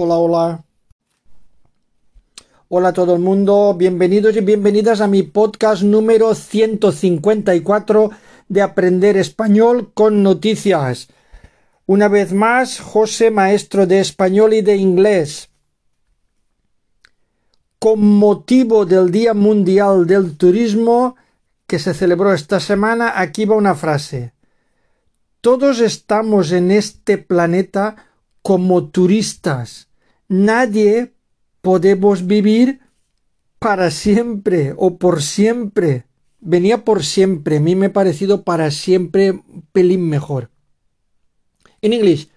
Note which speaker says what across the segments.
Speaker 1: Hola, hola. Hola a todo el mundo, bienvenidos y bienvenidas a mi podcast número 154 de Aprender Español con Noticias. Una vez más, José, maestro de español y de inglés. Con motivo del Día Mundial del Turismo que se celebró esta semana, aquí va una frase. Todos estamos en este planeta como turistas. Nadie podemos vivir para siempre o por siempre. Venía por siempre. A mí me ha parecido para siempre un pelín mejor. In English,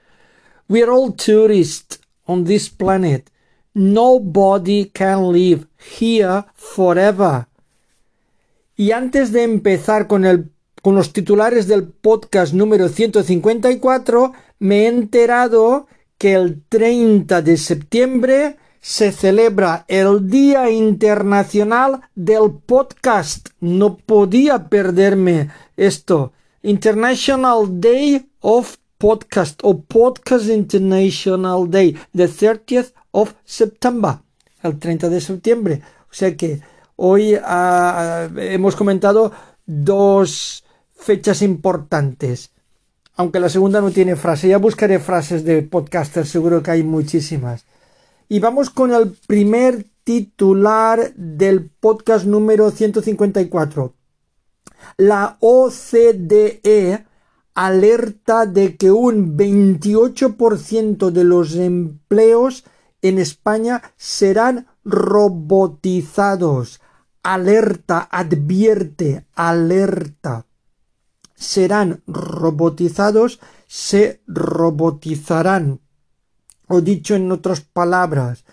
Speaker 1: we are all tourists on this planet. Nobody can live here forever. Y antes de empezar con, el, con los titulares del podcast número 154, me he enterado que el 30 de septiembre se celebra el Día Internacional del Podcast. No podía perderme esto. International Day of Podcast o Podcast International Day, the 30th of September, el 30 de septiembre. O sea que hoy uh, hemos comentado dos fechas importantes. Aunque la segunda no tiene frase. Ya buscaré frases de podcaster, seguro que hay muchísimas. Y vamos con el primer titular del podcast número 154. La OCDE alerta de que un 28% de los empleos en España serán robotizados. Alerta, advierte, alerta. Serán robotizados, se robotizarán. O dicho en otras palabras,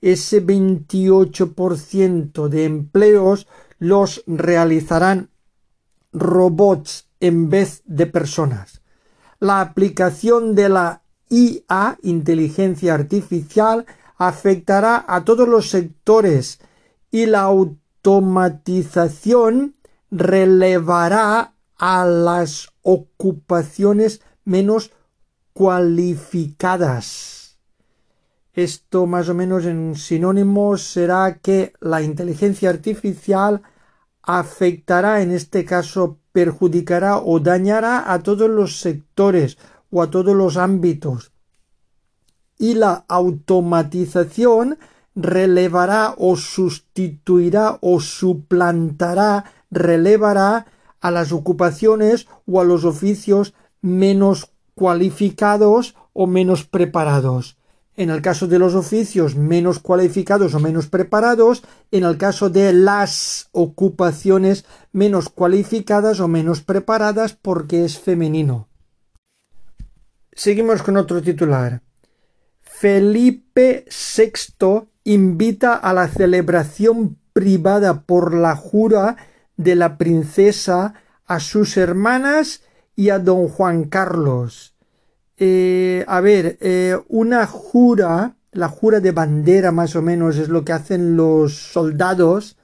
Speaker 1: ese 28% de empleos los realizarán robots en vez de personas. La aplicación de la IA, inteligencia artificial, afectará a todos los sectores y la automatización relevará a las ocupaciones menos cualificadas. Esto más o menos en sinónimos será que la inteligencia artificial afectará en este caso perjudicará o dañará a todos los sectores o a todos los ámbitos. Y la automatización relevará o sustituirá o suplantará, relevará a las ocupaciones o a los oficios menos cualificados o menos preparados en el caso de los oficios menos cualificados o menos preparados, en el caso de las ocupaciones menos cualificadas o menos preparadas porque es femenino. Seguimos con otro titular. Felipe VI invita a la celebración privada por la jura de la princesa a sus hermanas y a don Juan Carlos. Eh, a ver, eh, una jura, la jura de bandera más o menos es lo que hacen los soldados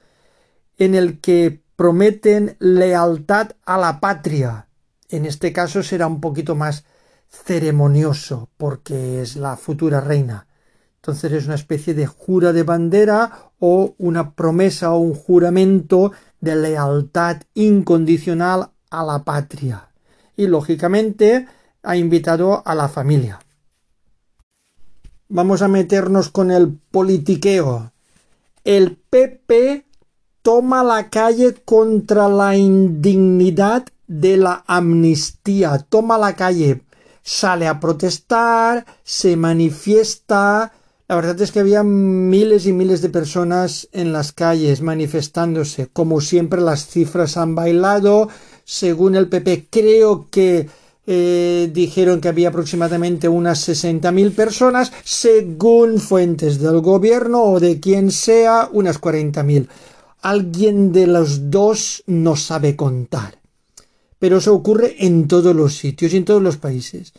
Speaker 1: en el que prometen lealtad a la patria. En este caso será un poquito más ceremonioso porque es la futura reina. Entonces es una especie de jura de bandera o una promesa o un juramento de lealtad incondicional a la patria. Y lógicamente ha invitado a la familia. Vamos a meternos con el politiqueo. El PP toma la calle contra la indignidad de la amnistía. Toma la calle. Sale a protestar, se manifiesta. La verdad es que había miles y miles de personas en las calles manifestándose. Como siempre las cifras han bailado. Según el PP creo que eh, dijeron que había aproximadamente unas 60.000 personas, según fuentes del gobierno o de quien sea, unas 40.000. Alguien de los dos no sabe contar. Pero eso ocurre en todos los sitios y en todos los países.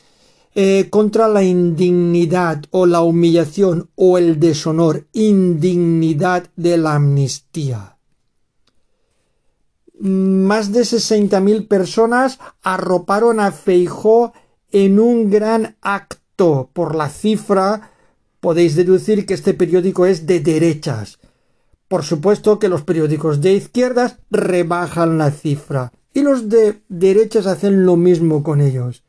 Speaker 1: Eh, contra la indignidad o la humillación o el deshonor, indignidad de la amnistía más de 60.000 personas arroparon a Feijó en un gran acto por la cifra podéis deducir que este periódico es de derechas. Por supuesto que los periódicos de izquierdas rebajan la cifra y los de derechas hacen lo mismo con ellos.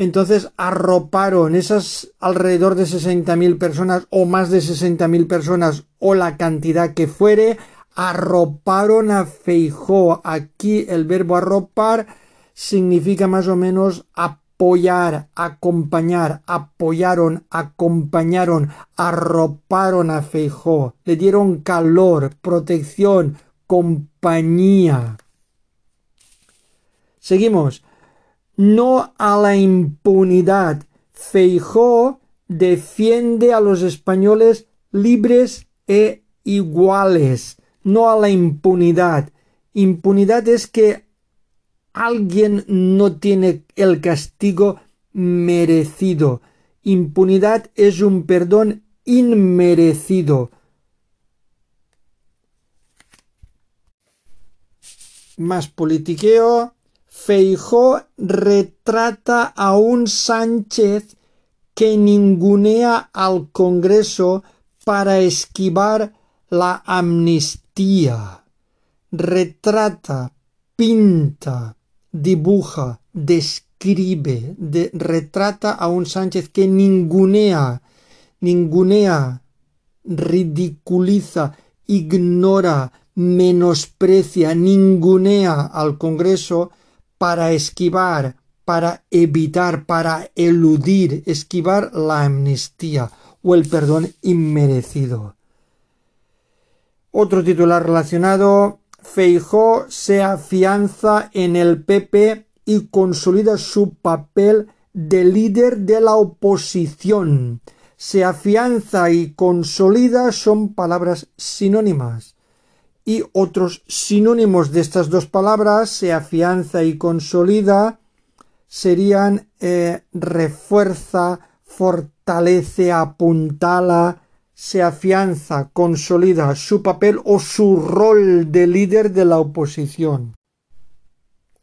Speaker 1: Entonces arroparon esas alrededor de 60.000 personas o más de 60.000 personas o la cantidad que fuere, arroparon a Feijó. Aquí el verbo arropar significa más o menos apoyar, acompañar, apoyaron, acompañaron, arroparon a Feijó, le dieron calor, protección, compañía. Seguimos no a la impunidad. Feijó defiende a los españoles libres e iguales, no a la impunidad. Impunidad es que alguien no tiene el castigo merecido. Impunidad es un perdón inmerecido. Más politiqueo. Feijó retrata a un Sánchez que ningunea al Congreso para esquivar la amnistía. Retrata, pinta, dibuja, describe, retrata a un Sánchez que ningunea, ningunea, ridiculiza, ignora, menosprecia, ningunea al Congreso para esquivar, para evitar, para eludir, esquivar la amnistía o el perdón inmerecido. Otro titular relacionado, Feijó se afianza en el PP y consolida su papel de líder de la oposición. Se afianza y consolida son palabras sinónimas y otros sinónimos de estas dos palabras, se afianza y consolida, serían eh, refuerza, fortalece, apuntala, se afianza, consolida su papel o su rol de líder de la oposición.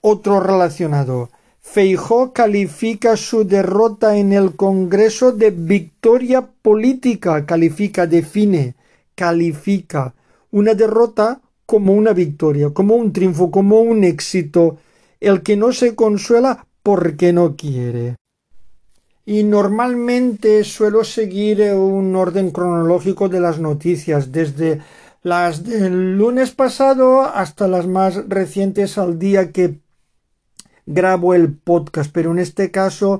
Speaker 1: Otro relacionado. Feijó califica su derrota en el Congreso de victoria política, califica, define, califica una derrota como una victoria, como un triunfo, como un éxito, el que no se consuela porque no quiere. Y normalmente suelo seguir un orden cronológico de las noticias, desde las del lunes pasado hasta las más recientes al día que grabo el podcast, pero en este caso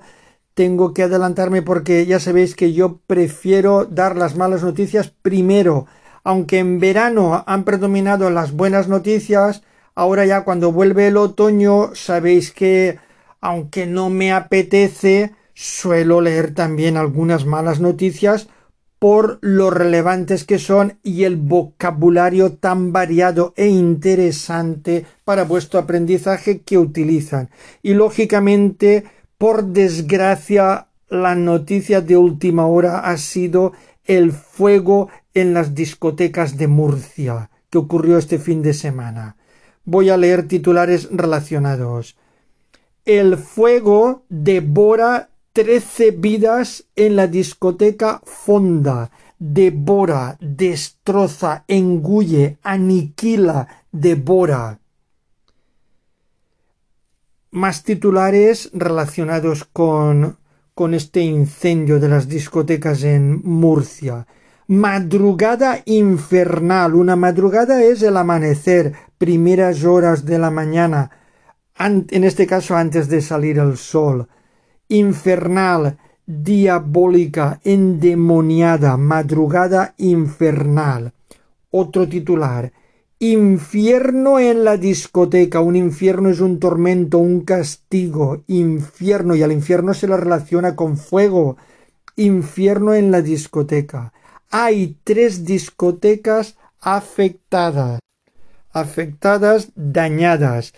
Speaker 1: tengo que adelantarme porque ya sabéis que yo prefiero dar las malas noticias primero aunque en verano han predominado las buenas noticias, ahora ya cuando vuelve el otoño sabéis que aunque no me apetece, suelo leer también algunas malas noticias por lo relevantes que son y el vocabulario tan variado e interesante para vuestro aprendizaje que utilizan. Y lógicamente, por desgracia, la noticia de última hora ha sido el fuego en las discotecas de Murcia, que ocurrió este fin de semana. Voy a leer titulares relacionados. El fuego devora trece vidas en la discoteca Fonda. Devora, destroza, engulle, aniquila, devora. Más titulares relacionados con, con este incendio de las discotecas en Murcia madrugada infernal. Una madrugada es el amanecer, primeras horas de la mañana, en este caso antes de salir el sol. Infernal, diabólica, endemoniada, madrugada infernal. Otro titular. Infierno en la discoteca. Un infierno es un tormento, un castigo. Infierno. Y al infierno se le relaciona con fuego. Infierno en la discoteca hay tres discotecas afectadas, afectadas, dañadas.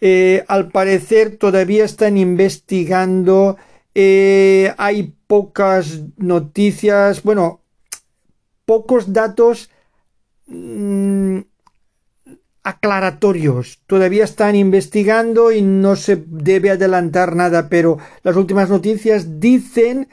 Speaker 1: Eh, al parecer todavía están investigando, eh, hay pocas noticias, bueno, pocos datos mm, aclaratorios. Todavía están investigando y no se debe adelantar nada, pero las últimas noticias dicen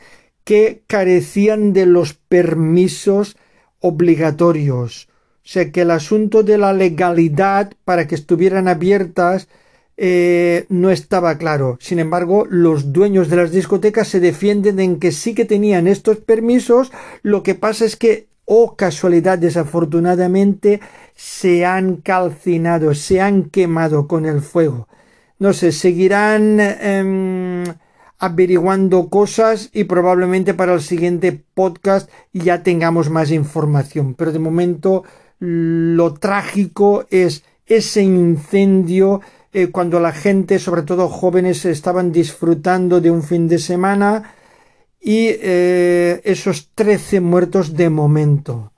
Speaker 1: que carecían de los permisos obligatorios. O sea que el asunto de la legalidad para que estuvieran abiertas eh, no estaba claro. Sin embargo, los dueños de las discotecas se defienden en que sí que tenían estos permisos. Lo que pasa es que, oh casualidad, desafortunadamente, se han calcinado, se han quemado con el fuego. No sé, seguirán em, averiguando cosas y probablemente para el siguiente podcast ya tengamos más información. Pero de momento lo trágico es ese incendio eh, cuando la gente, sobre todo jóvenes, estaban disfrutando de un fin de semana y eh, esos 13 muertos de momento.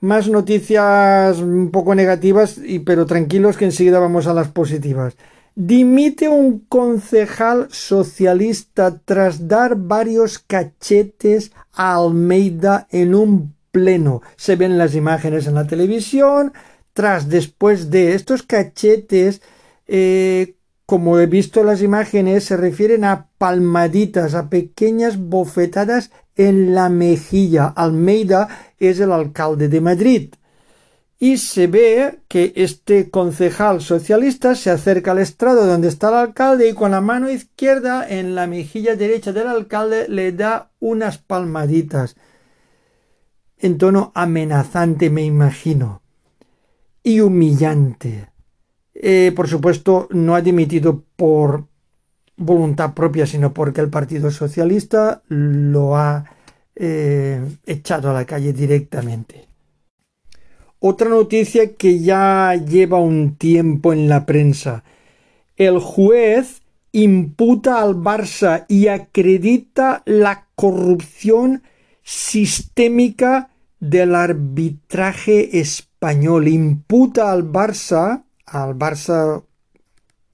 Speaker 1: Más noticias un poco negativas, y, pero tranquilos que enseguida vamos a las positivas. Dimite un concejal socialista tras dar varios cachetes a Almeida en un pleno. Se ven las imágenes en la televisión. Tras, después de estos cachetes, eh, como he visto las imágenes, se refieren a palmaditas, a pequeñas bofetadas en la mejilla. Almeida es el alcalde de Madrid y se ve que este concejal socialista se acerca al estrado donde está el alcalde y con la mano izquierda en la mejilla derecha del alcalde le da unas palmaditas en tono amenazante me imagino y humillante. Eh, por supuesto no ha dimitido por voluntad propia sino porque el Partido Socialista lo ha eh, echado a la calle directamente. Otra noticia que ya lleva un tiempo en la prensa. El juez imputa al Barça y acredita la corrupción sistémica del arbitraje español. Imputa al Barça, al Barça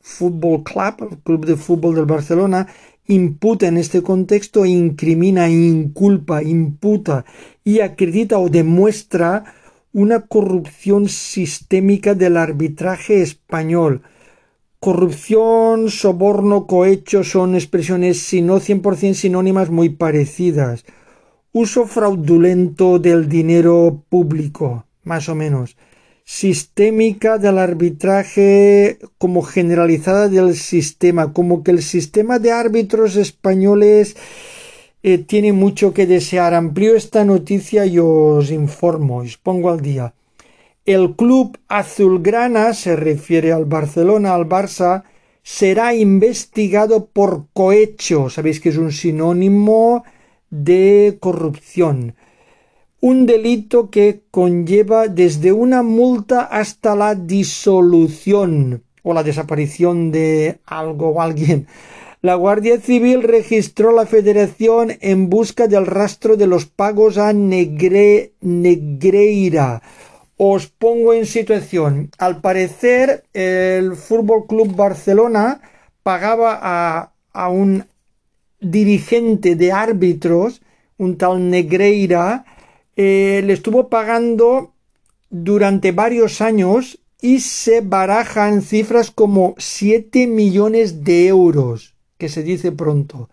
Speaker 1: Fútbol Club, el club de fútbol del Barcelona, imputa en este contexto, incrimina, inculpa, imputa y acredita o demuestra una corrupción sistémica del arbitraje español. Corrupción, soborno, cohecho son expresiones, si no 100% sinónimas, muy parecidas. Uso fraudulento del dinero público, más o menos. Sistémica del arbitraje como generalizada del sistema, como que el sistema de árbitros españoles eh, tiene mucho que desear. Amplío esta noticia y os informo, os pongo al día. El club azulgrana, se refiere al Barcelona, al Barça, será investigado por cohecho. Sabéis que es un sinónimo de corrupción. Un delito que conlleva desde una multa hasta la disolución o la desaparición de algo o alguien. La Guardia Civil registró la federación en busca del rastro de los pagos a Negre, Negreira. Os pongo en situación. Al parecer, el Fútbol Club Barcelona pagaba a, a un dirigente de árbitros, un tal Negreira, eh, le estuvo pagando durante varios años y se barajan cifras como 7 millones de euros que se dice pronto.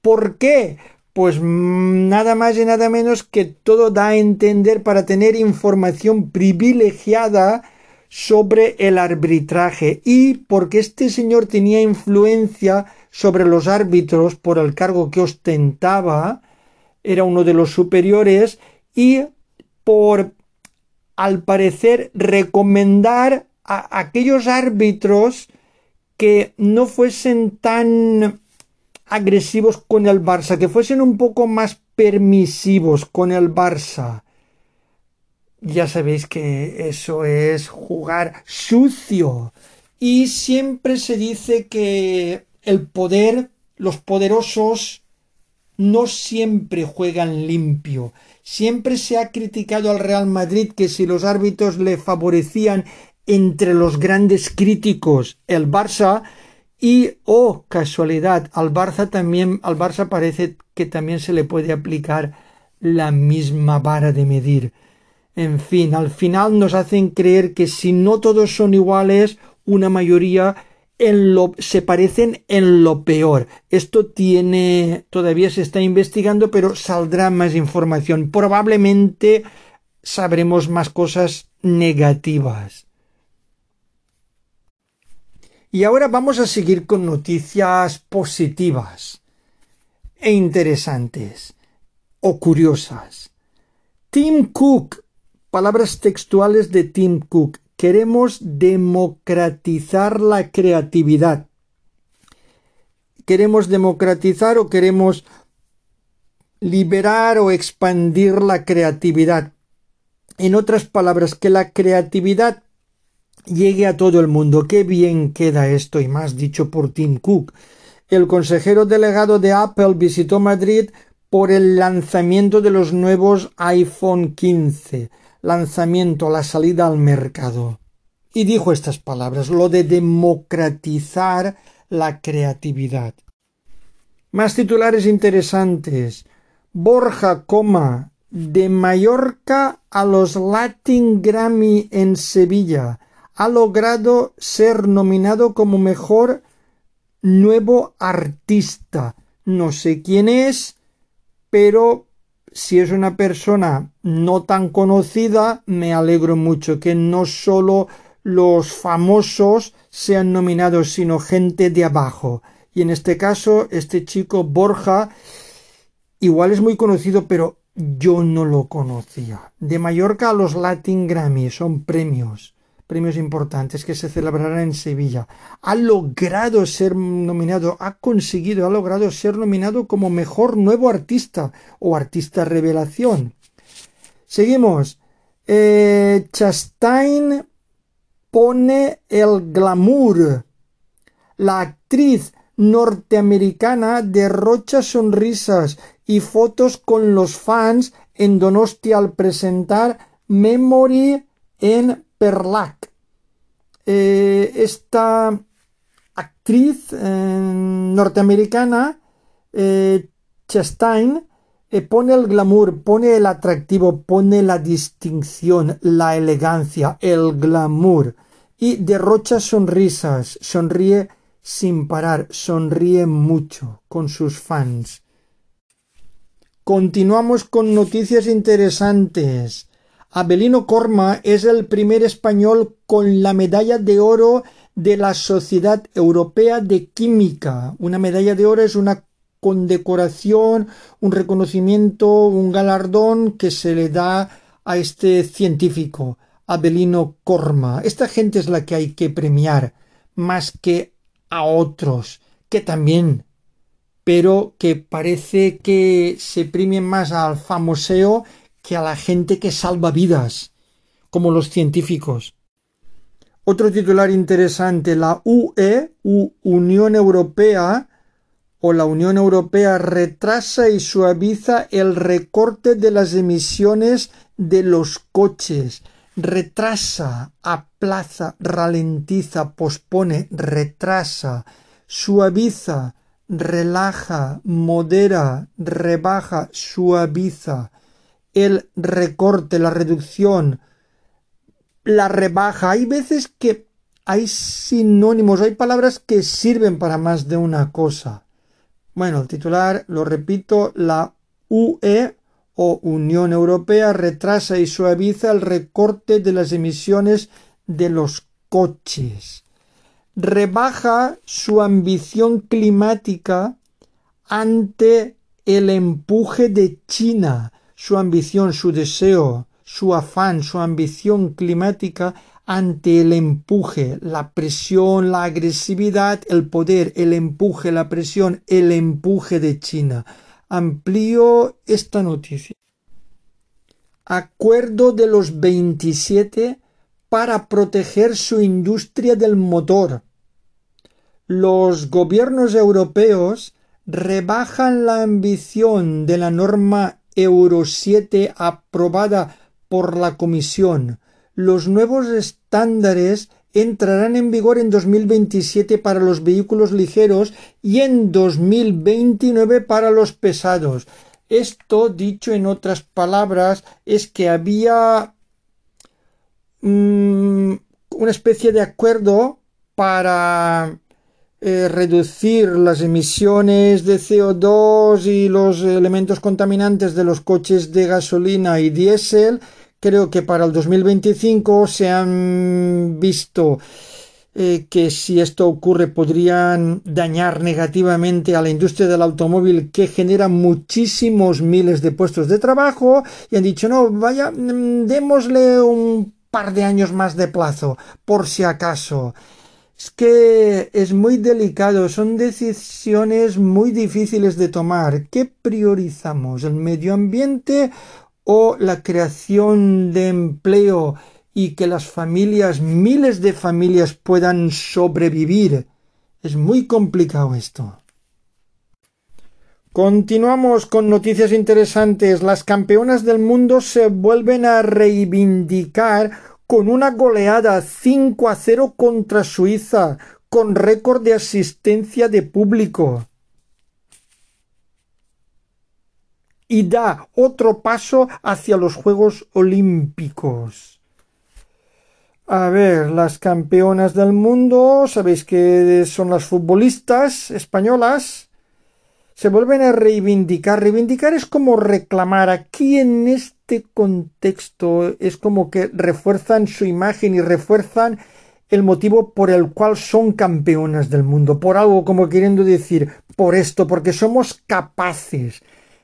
Speaker 1: ¿Por qué? Pues mm, nada más y nada menos que todo da a entender para tener información privilegiada sobre el arbitraje y porque este señor tenía influencia sobre los árbitros por el cargo que ostentaba, era uno de los superiores y por al parecer recomendar a aquellos árbitros que no fuesen tan agresivos con el Barça, que fuesen un poco más permisivos con el Barça. Ya sabéis que eso es jugar sucio. Y siempre se dice que el poder, los poderosos, no siempre juegan limpio. Siempre se ha criticado al Real Madrid que si los árbitros le favorecían entre los grandes críticos el Barça y, oh casualidad, al Barça también, al Barça parece que también se le puede aplicar la misma vara de medir. En fin, al final nos hacen creer que si no todos son iguales, una mayoría en lo, se parecen en lo peor. Esto tiene, todavía se está investigando, pero saldrá más información. Probablemente sabremos más cosas negativas. Y ahora vamos a seguir con noticias positivas e interesantes o curiosas. Tim Cook, palabras textuales de Tim Cook. Queremos democratizar la creatividad. Queremos democratizar o queremos liberar o expandir la creatividad. En otras palabras, que la creatividad llegue a todo el mundo. Qué bien queda esto y más dicho por Tim Cook. El consejero delegado de Apple visitó Madrid por el lanzamiento de los nuevos iPhone 15, lanzamiento, la salida al mercado. Y dijo estas palabras, lo de democratizar la creatividad. Más titulares interesantes. Borja, coma, de Mallorca a los Latin Grammy en Sevilla ha logrado ser nominado como mejor nuevo artista. No sé quién es, pero si es una persona no tan conocida, me alegro mucho que no solo los famosos sean nominados, sino gente de abajo. Y en este caso, este chico Borja, igual es muy conocido, pero yo no lo conocía. De Mallorca a los Latin Grammy son premios premios importantes que se celebrarán en Sevilla. Ha logrado ser nominado, ha conseguido, ha logrado ser nominado como mejor nuevo artista o artista revelación. Seguimos. Eh, Chastain pone el glamour. La actriz norteamericana derrocha sonrisas y fotos con los fans en Donostia al presentar Memory en Perlac. Eh, esta actriz eh, norteamericana, eh, Chastain, pone el glamour, pone el atractivo, pone la distinción, la elegancia, el glamour y derrocha sonrisas, sonríe sin parar, sonríe mucho con sus fans. Continuamos con noticias interesantes. Abelino Corma es el primer español con la medalla de oro de la Sociedad Europea de Química. Una medalla de oro es una condecoración, un reconocimiento, un galardón que se le da a este científico, Abelino Corma. Esta gente es la que hay que premiar, más que a otros, que también, pero que parece que se premien más al famoseo que a la gente que salva vidas, como los científicos. Otro titular interesante, la UE, Unión Europea, o la Unión Europea retrasa y suaviza el recorte de las emisiones de los coches. Retrasa, aplaza, ralentiza, pospone, retrasa, suaviza, relaja, modera, rebaja, suaviza el recorte, la reducción, la rebaja. Hay veces que hay sinónimos, hay palabras que sirven para más de una cosa. Bueno, el titular, lo repito, la UE o Unión Europea retrasa y suaviza el recorte de las emisiones de los coches. Rebaja su ambición climática ante el empuje de China su ambición, su deseo, su afán, su ambición climática ante el empuje, la presión, la agresividad, el poder, el empuje, la presión, el empuje de China. Amplío esta noticia. Acuerdo de los 27 para proteger su industria del motor. Los gobiernos europeos rebajan la ambición de la norma Euro 7 aprobada por la Comisión. Los nuevos estándares entrarán en vigor en 2027 para los vehículos ligeros y en 2029 para los pesados. Esto, dicho en otras palabras, es que había mm, una especie de acuerdo para eh, reducir las emisiones de CO2 y los elementos contaminantes de los coches de gasolina y diésel. Creo que para el 2025 se han visto eh, que si esto ocurre podrían dañar negativamente a la industria del automóvil que genera muchísimos miles de puestos de trabajo y han dicho no vaya mm, démosle un par de años más de plazo por si acaso es que es muy delicado, son decisiones muy difíciles de tomar. ¿Qué priorizamos? ¿El medio ambiente o la creación de empleo y que las familias, miles de familias puedan sobrevivir. Es muy complicado esto. Continuamos con noticias interesantes. Las campeonas del mundo se vuelven a reivindicar con una goleada 5 a 0 contra Suiza, con récord de asistencia de público. Y da otro paso hacia los Juegos Olímpicos. A ver, las campeonas del mundo, sabéis que son las futbolistas españolas, se vuelven a reivindicar. Reivindicar es como reclamar. Aquí en este contexto es como que refuerzan su imagen y refuerzan el motivo por el cual son campeonas del mundo. Por algo como queriendo decir, por esto, porque somos capaces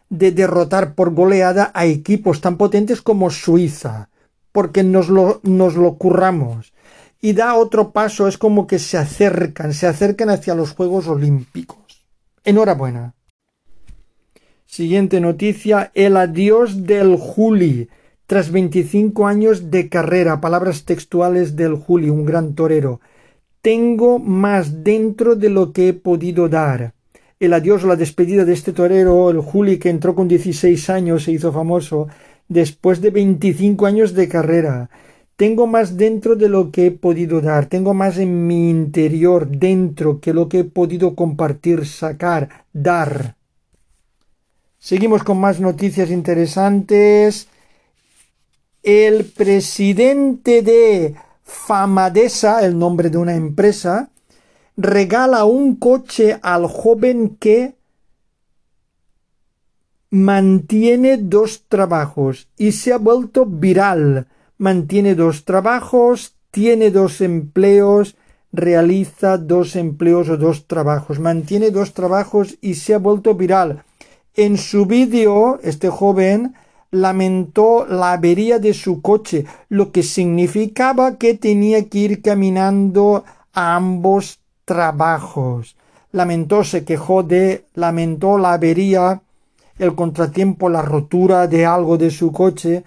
Speaker 1: de derrotar por goleada a equipos tan potentes como Suiza porque nos lo, nos lo curramos. Y da otro paso, es como que se acercan, se acercan hacia los Juegos Olímpicos. Enhorabuena. Siguiente noticia, el adiós del Juli. Tras 25 años de carrera, palabras textuales del Juli, un gran torero. Tengo más dentro de lo que he podido dar. El adiós, la despedida de este torero, el Juli que entró con 16 años, se hizo famoso, después de 25 años de carrera. Tengo más dentro de lo que he podido dar, tengo más en mi interior dentro que lo que he podido compartir, sacar, dar. Seguimos con más noticias interesantes. El presidente de Famadesa, el nombre de una empresa, regala un coche al joven que mantiene dos trabajos y se ha vuelto viral. Mantiene dos trabajos, tiene dos empleos, realiza dos empleos o dos trabajos. Mantiene dos trabajos y se ha vuelto viral. En su vídeo, este joven lamentó la avería de su coche, lo que significaba que tenía que ir caminando a ambos trabajos. Lamentó, se quejó de, lamentó la avería el contratiempo, la rotura de algo de su coche,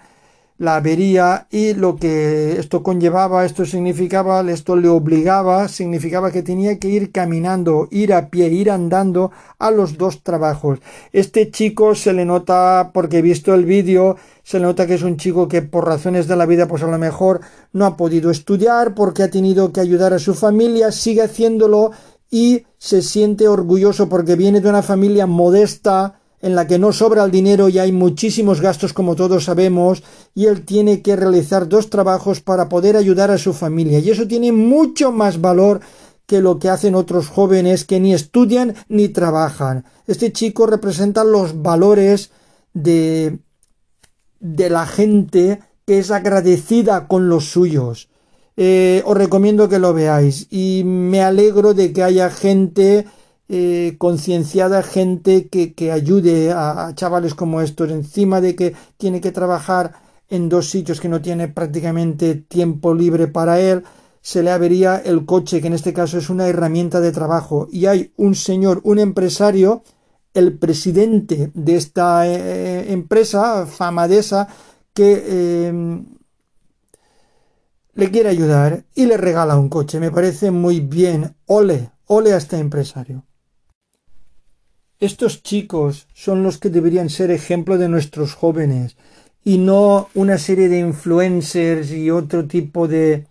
Speaker 1: la avería y lo que esto conllevaba, esto significaba, esto le obligaba, significaba que tenía que ir caminando, ir a pie, ir andando a los dos trabajos. Este chico se le nota, porque he visto el vídeo, se le nota que es un chico que por razones de la vida pues a lo mejor no ha podido estudiar, porque ha tenido que ayudar a su familia, sigue haciéndolo y se siente orgulloso porque viene de una familia modesta, en la que no sobra el dinero y hay muchísimos gastos como todos sabemos y él tiene que realizar dos trabajos para poder ayudar a su familia y eso tiene mucho más valor que lo que hacen otros jóvenes que ni estudian ni trabajan. Este chico representa los valores de de la gente que es agradecida con los suyos. Eh, os recomiendo que lo veáis y me alegro de que haya gente eh, concienciada gente que, que ayude a, chavales como estos, encima de que tiene que trabajar en dos sitios que no tiene prácticamente tiempo libre para él, se le avería el coche, que en este caso es una herramienta de trabajo, y hay un señor, un empresario, el presidente de esta eh, empresa, Famadesa, que em, le quiere ayudar y le regala un coche. Me parece muy bien. Ole, ole a este empresario. Estos chicos son los que deberían ser ejemplo de nuestros jóvenes y no una serie de influencers y otro tipo de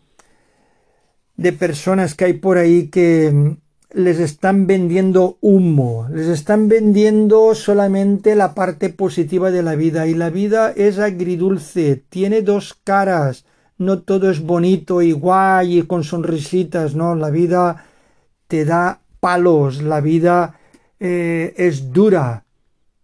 Speaker 1: de personas que hay por ahí que mm, les están vendiendo humo, les están vendiendo solamente la parte positiva de la vida. Y la vida es agridulce, tiene dos caras, no todo es bonito y guay y con sonrisitas, no, la vida te da palos, la vida eh, es dura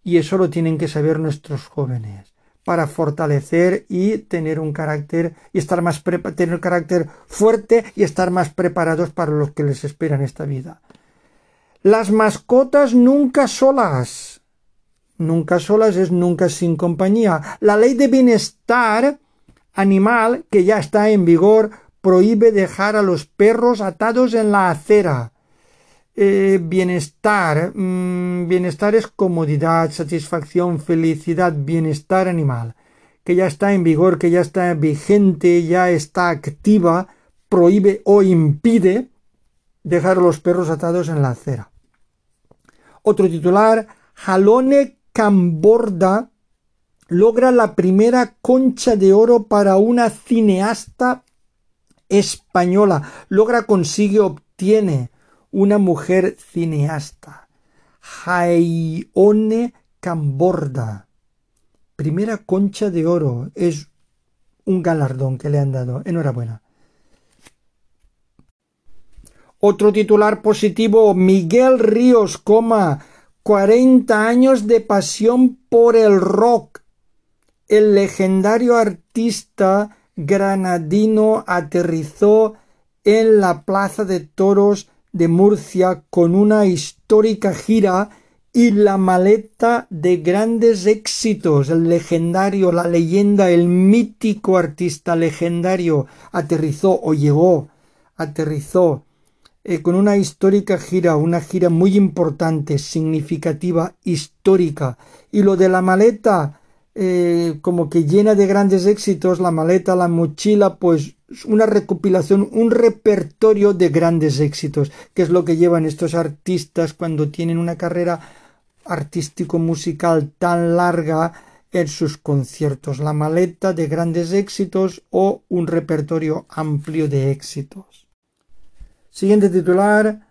Speaker 1: y eso lo tienen que saber nuestros jóvenes para fortalecer y tener un carácter y estar más tener un carácter fuerte y estar más preparados para lo que les espera en esta vida. Las mascotas nunca solas. Nunca solas es nunca sin compañía. La ley de bienestar animal que ya está en vigor prohíbe dejar a los perros atados en la acera. Eh, bienestar. Mm, bienestar es comodidad, satisfacción, felicidad, bienestar animal, que ya está en vigor, que ya está vigente, ya está activa, prohíbe o impide dejar a los perros atados en la acera. Otro titular, Jalone Camborda logra la primera concha de oro para una cineasta española. Logra, consigue, obtiene una mujer cineasta, Jaione Camborda. Primera concha de oro. Es un galardón que le han dado. Enhorabuena. Otro titular positivo, Miguel Ríos, coma, 40 años de pasión por el rock. El legendario artista granadino aterrizó en la Plaza de Toros de Murcia con una histórica gira y la maleta de grandes éxitos, el legendario, la leyenda, el mítico artista legendario aterrizó o llegó, aterrizó eh, con una histórica gira, una gira muy importante, significativa, histórica. Y lo de la maleta, eh, como que llena de grandes éxitos, la maleta, la mochila, pues una recopilación, un repertorio de grandes éxitos, que es lo que llevan estos artistas cuando tienen una carrera artístico-musical tan larga en sus conciertos, la maleta de grandes éxitos o un repertorio amplio de éxitos. Siguiente titular.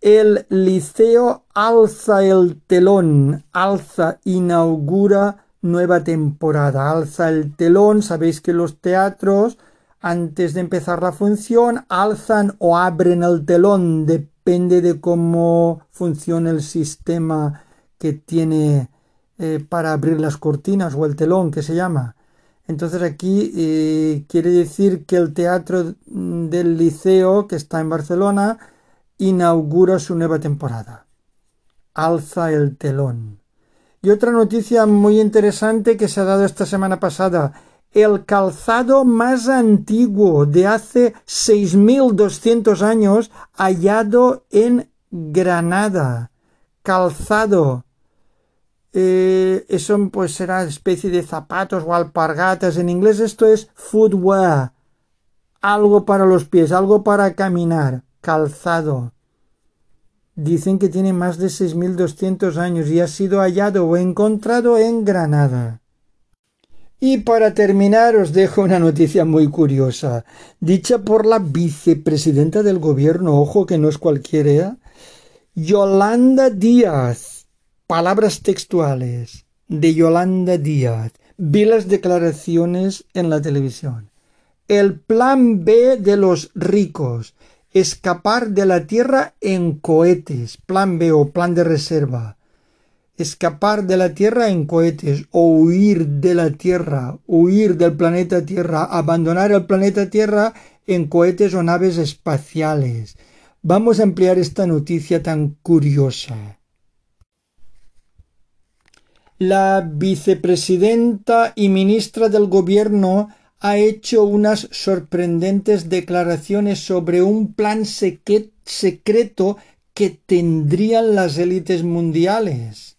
Speaker 1: El liceo alza el telón, alza, inaugura nueva temporada, alza el telón, sabéis que los teatros antes de empezar la función alzan o abren el telón, depende de cómo funciona el sistema que tiene eh, para abrir las cortinas o el telón que se llama. Entonces aquí eh, quiere decir que el teatro del liceo que está en Barcelona inaugura su nueva temporada. Alza el telón. Y otra noticia muy interesante que se ha dado esta semana pasada el calzado más antiguo de hace 6.200 años hallado en Granada. Calzado. Eh, eso pues será especie de zapatos o alpargatas. En inglés esto es footwear. Algo para los pies, algo para caminar. Calzado. Dicen que tiene más de 6.200 años y ha sido hallado o encontrado en Granada. Y para terminar os dejo una noticia muy curiosa, dicha por la vicepresidenta del gobierno, ojo que no es cualquiera, Yolanda Díaz. Palabras textuales de Yolanda Díaz. Vi las declaraciones en la televisión. El plan B de los ricos. Escapar de la Tierra en cohetes. Plan B o plan de reserva escapar de la Tierra en cohetes o huir de la Tierra, huir del planeta Tierra, abandonar el planeta Tierra en cohetes o naves espaciales. Vamos a ampliar esta noticia tan curiosa. La vicepresidenta y ministra del Gobierno ha hecho unas sorprendentes declaraciones sobre un plan secreto que tendrían las élites mundiales.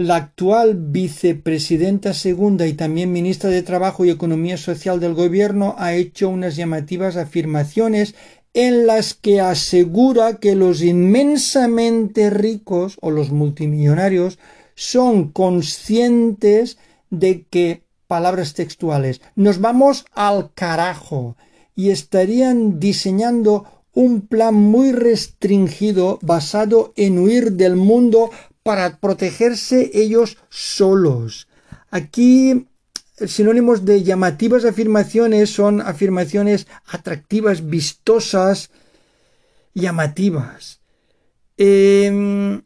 Speaker 1: La actual vicepresidenta segunda y también ministra de Trabajo y Economía Social del Gobierno ha hecho unas llamativas afirmaciones en las que asegura que los inmensamente ricos o los multimillonarios son conscientes de que, palabras textuales, nos vamos al carajo y estarían diseñando un plan muy restringido basado en huir del mundo para protegerse ellos solos. Aquí sinónimos de llamativas afirmaciones son afirmaciones atractivas, vistosas, llamativas. Em,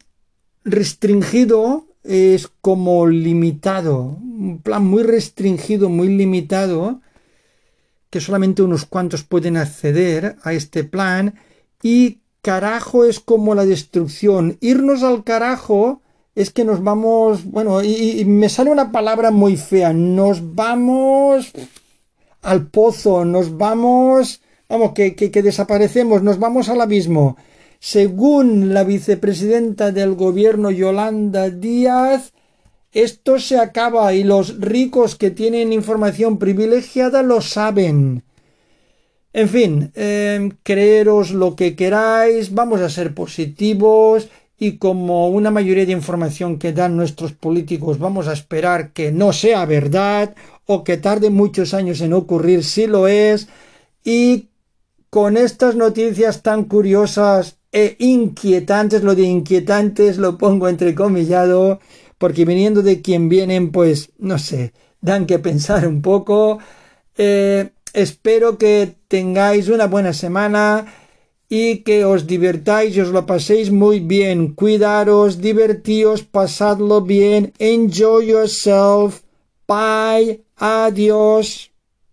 Speaker 1: restringido es como limitado, un plan muy restringido, muy limitado, que solamente unos cuantos pueden acceder a este plan, y carajo es como la destrucción. Irnos al carajo es que nos vamos, bueno, y, me sale una palabra muy fea, nos vamos al pozo, nos vamos, vamos, que, que, que desaparecemos, nos vamos al abismo. Según la vicepresidenta del gobierno Yolanda Díaz, esto se acaba y los ricos que tienen información privilegiada lo saben. En fin, eh, creeros lo que queráis, vamos a ser positivos y como una mayoría de información que dan nuestros políticos vamos a esperar que no sea verdad o que tarde muchos años en ocurrir si lo es y con estas noticias tan curiosas e inquietantes, lo de inquietantes lo pongo entrecomillado, porque viniendo de quien vienen, pues, no sé, dan que pensar un poco. Eh, espero que tengáis una buena semana y que os divertáis y os lo paséis muy bien. Cuidaros, divertíos, pasadlo bien. Enjoy yourself. Bye. Adiós.